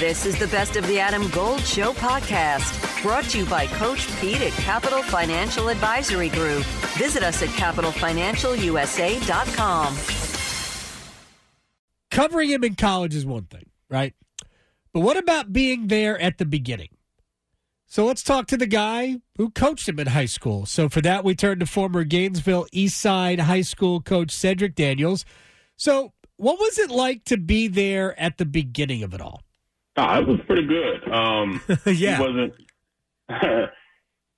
This is the Best of the Adam Gold Show podcast, brought to you by Coach Pete at Capital Financial Advisory Group. Visit us at capitalfinancialusa.com. Covering him in college is one thing, right? But what about being there at the beginning? So let's talk to the guy who coached him in high school. So for that, we turn to former Gainesville East Side High School coach Cedric Daniels. So, what was it like to be there at the beginning of it all? Oh, it was pretty good. Um, yeah, it wasn't.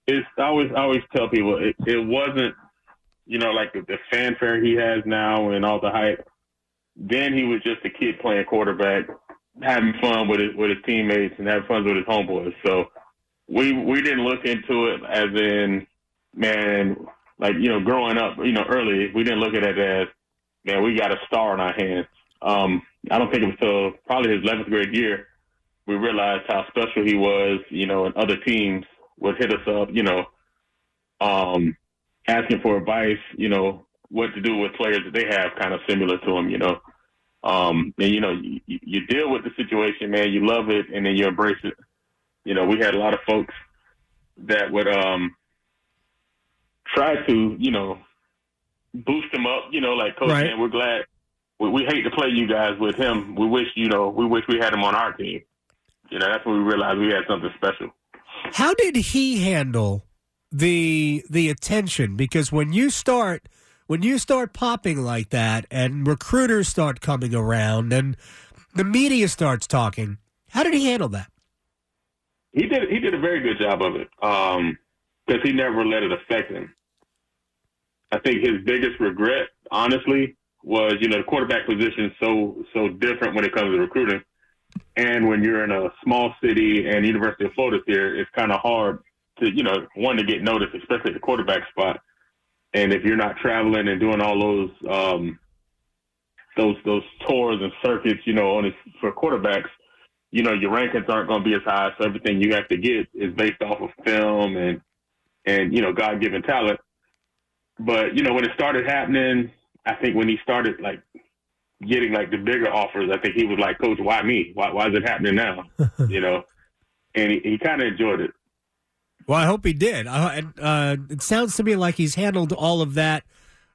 it's I always I always tell people it, it wasn't you know like the, the fanfare he has now and all the hype. Then he was just a kid playing quarterback, having fun with his with his teammates and having fun with his homeboys. So we we didn't look into it as in man like you know growing up you know early we didn't look at it as man we got a star in our hands. Um, I don't think it was until probably his 11th grade year we realized how special he was, you know, and other teams would hit us up, you know, um, asking for advice, you know, what to do with players that they have kind of similar to him, you know. Um, and, you know, you, you deal with the situation, man, you love it, and then you embrace it. You know, we had a lot of folks that would um, try to, you know, boost him up, you know, like, Coach, Right. man, we're glad. We, we hate to play you guys with him. We wish, you know, we wish we had him on our team. You know, that's when we realized we had something special. How did he handle the the attention? Because when you start when you start popping like that, and recruiters start coming around, and the media starts talking, how did he handle that? He did he did a very good job of it um, because he never let it affect him. I think his biggest regret, honestly, was you know the quarterback position is so so different when it comes to recruiting, and when you're in a small city and University of Florida's here, it's kind of hard to you know one to get noticed, especially at the quarterback spot. And if you're not traveling and doing all those um, those those tours and circuits, you know, on his, for quarterbacks, you know, your rankings aren't going to be as high. So everything you have to get is based off of film and and you know God given talent. But you know, when it started happening, I think when he started like getting like the bigger offers, I think he was like, "Coach, why me? Why why is it happening now?" you know, and he, he kind of enjoyed it. Well, I hope he did. I, uh, it sounds to me like he's handled all of that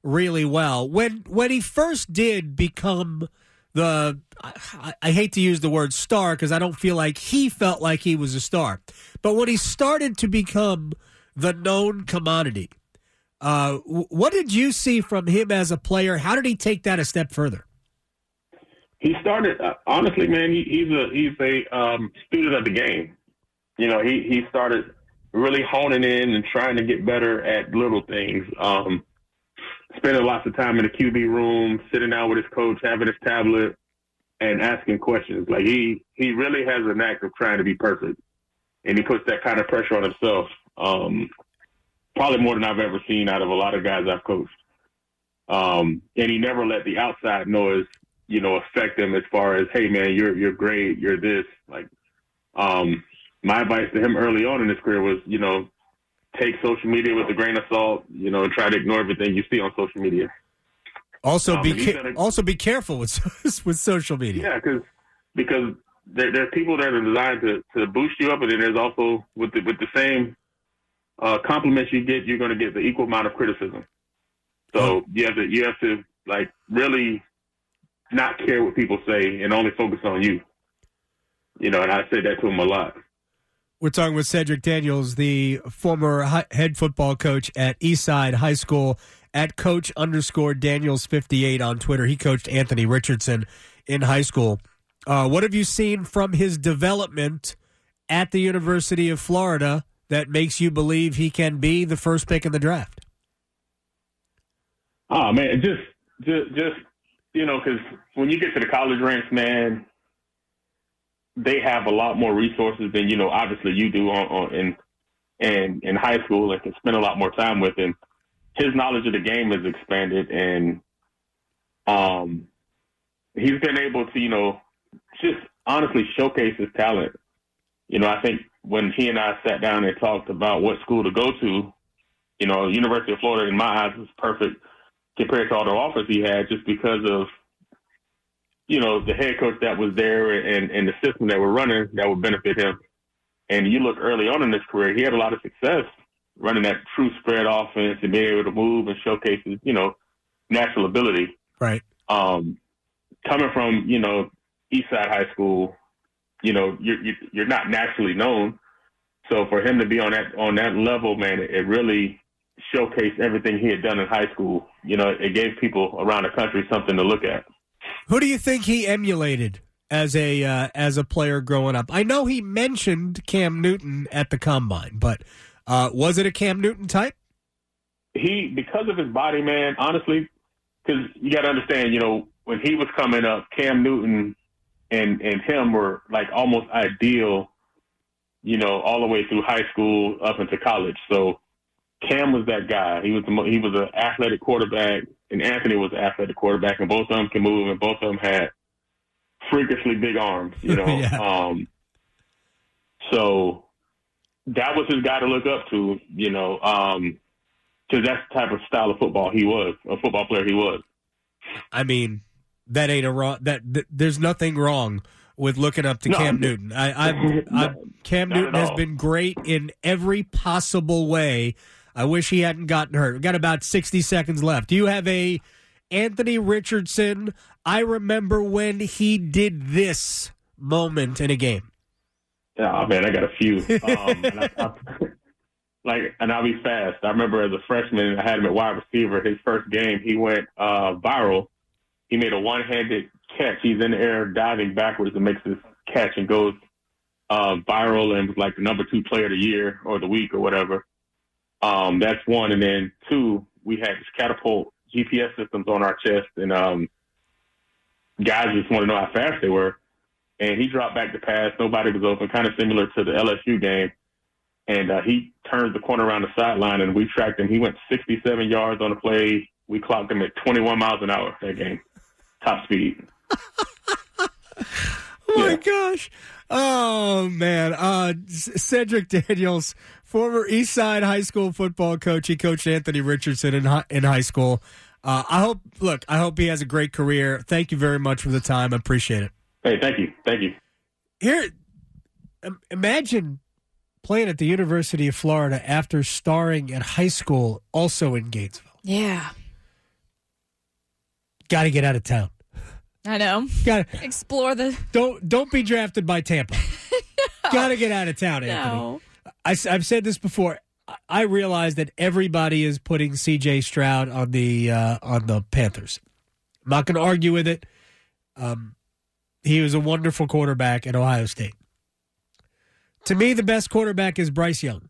really well. When when he first did become the, I, I hate to use the word star because I don't feel like he felt like he was a star, but when he started to become the known commodity, uh, what did you see from him as a player? How did he take that a step further? He started uh, honestly, man. He, he's a he's a um, student of the game. You know, he he started really honing in and trying to get better at little things. Um, spending lots of time in the QB room, sitting down with his coach, having his tablet, and asking questions. Like he he really has a knack of trying to be perfect, and he puts that kind of pressure on himself. Um, probably more than I've ever seen out of a lot of guys I've coached. Um, and he never let the outside noise you know, affect them as far as, hey man, you're you're great, you're this. Like, um, my advice to him early on in his career was, you know, take social media with a grain of salt, you know, and try to ignore everything you see on social media. Also, Um, be ca- a- also be careful with with social media. Yeah, because because there, there are people that are designed to, to boost you up, and then there's also with the with the same uh, compliments you get, you're going to get the equal amount of criticism. So you have to you have to like really not care what people say and only focus on you. You know, and I say that to him a lot. We're talking with Cedric Daniels, the former head football coach at Eastside High School, at coach underscore Daniels 58 on Twitter. He coached Anthony Richardson in high school. Uh, what have you seen from his development at the University of Florida that makes you believe he can be the first pick in the draft? Oh man, just just just you know, because when you get to the college ranks, man, they have a lot more resources than you know. Obviously, you do on, on in in in high school and can spend a lot more time with him. His knowledge of the game has expanded, and um, he's been able to you know just honestly showcase his talent. You know, I think when he and I sat down and talked about what school to go to, you know, University of Florida in my eyes was perfect compared to all the offers he had just because of you know, the head coach that was there and, and the system that we're running that would benefit him. And you look early on in his career, he had a lot of success running that true spread offense and being able to move and showcase his, you know, natural ability. Right. Um, coming from, you know, Eastside High School, you know, you're, you're not naturally known. So for him to be on that, on that level, man, it really showcased everything he had done in high school. You know, it gave people around the country something to look at. Who do you think he emulated as a uh, as a player growing up? I know he mentioned Cam Newton at the combine, but uh, was it a Cam Newton type? He because of his body, man. Honestly, because you got to understand, you know, when he was coming up, Cam Newton and and him were like almost ideal. You know, all the way through high school up into college. So Cam was that guy. He was the, he was an athletic quarterback and Anthony was an athletic quarterback, and both of them can move, and both of them had freakishly big arms. You know, yeah. um, so that was his guy to look up to. You know, because um, that's the type of style of football he was, a football player he was. I mean, that ain't a wrong. That, there's nothing wrong with looking up to No. Cam Newton. I, I, I Cam Newton has been great in every possible way. I wish he hadn't gotten hurt. We got about 60 seconds left. Do you have a Anthony Richardson? I remember when he did this moment in a game. Oh, man, I got a few. Um, and I, I, like, and I'll be fast. I remember as a freshman, I had him at wide receiver. His first game, he went uh, viral. He made a one-handed catch. He's in the air diving backwards and makes this catch and goes uh, viral and was like the number two player of the year or the week or whatever. Um, that's one. And then two, we had this catapult GPS systems on our chest, and um, guys just want to know how fast they were and he dropped back to pass. Nobody was open, kind of similar to the LSU game. And uh, he turned the corner around the sideline, and we tracked him. He went 67 yards on the play. We clocked him at 21 miles an hour that game, top speed. Oh my Yeah. gosh. Oh man. Uh Cedric Daniels, former East Side High School football coach. He coached Anthony Richardson in hi- in high school. Uh, I hope look, I hope he has a great career. Thank you very much for the time. I appreciate it. Hey, thank you, thank you. Here imagine playing at the University of Florida after starring at high school also in Gainesville. Yeah. Got to get out of town. I know. Got to Explore the. don't don't be drafted by Tampa. Got to get out of town, Anthony. No. I, have said this before. I- realize that everybody is putting C.J. Stroud on the uh, on the Panthers. I'm not going to argue with it. Um, he was a wonderful quarterback at Ohio State. To me, the best quarterback is Bryce Young.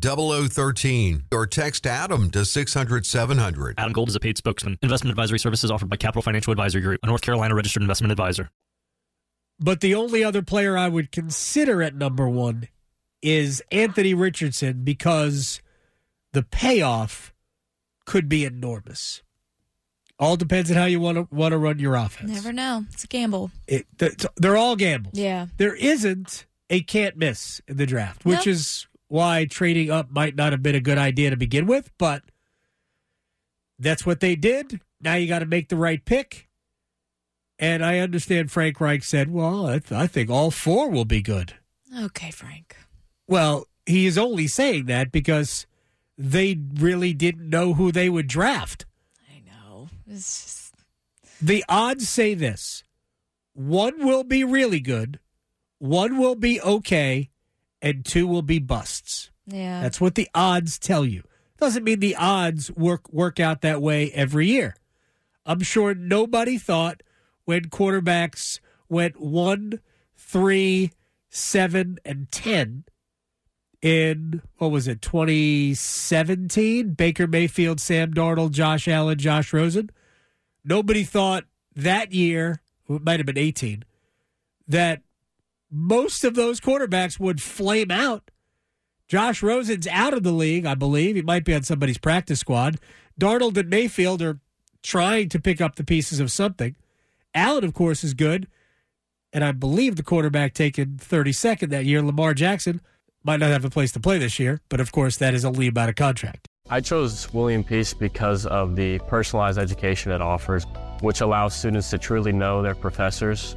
0013 or text Adam to 600 700. Adam Gold is a paid spokesman. Investment advisory services offered by Capital Financial Advisory Group, a North Carolina registered investment advisor. But the only other player I would consider at number one is Anthony Richardson because the payoff could be enormous. All depends on how you want to want to run your offense. Never know. It's a gamble. It, they're all gambles. Yeah. There isn't a can't miss in the draft, which No. is why trading up might not have been a good idea to begin with, but that's what they did. Now you got to make the right pick. And I understand Frank Reich said, well, I, th- I think all four will be good. Okay, Frank. Well, he is only saying that because they really didn't know who they would draft. I know. Just. The odds say this one will be really good, one will be okay, and two will be busts. Yeah. That's what the odds tell you. Doesn't mean the odds work work out that way every year. I'm sure nobody thought when quarterbacks went one, three, seven, and ten in what was it, 2017? Baker Mayfield, Sam Darnold, Josh Allen, Josh Rosen. Nobody thought that year, well, it might have been 18, that most of those quarterbacks would flame out. Josh Rosen's out of the league, I believe. He might be on somebody's practice squad. Darnold and Mayfield are trying to pick up the pieces of something. Allen, of course, is good. And I believe the quarterback taken 32nd that year, Lamar Jackson, might not have a place to play this year, but of course, that is only about a contract. I chose William Peace because of the personalized education it offers, which allows students to truly know their professors.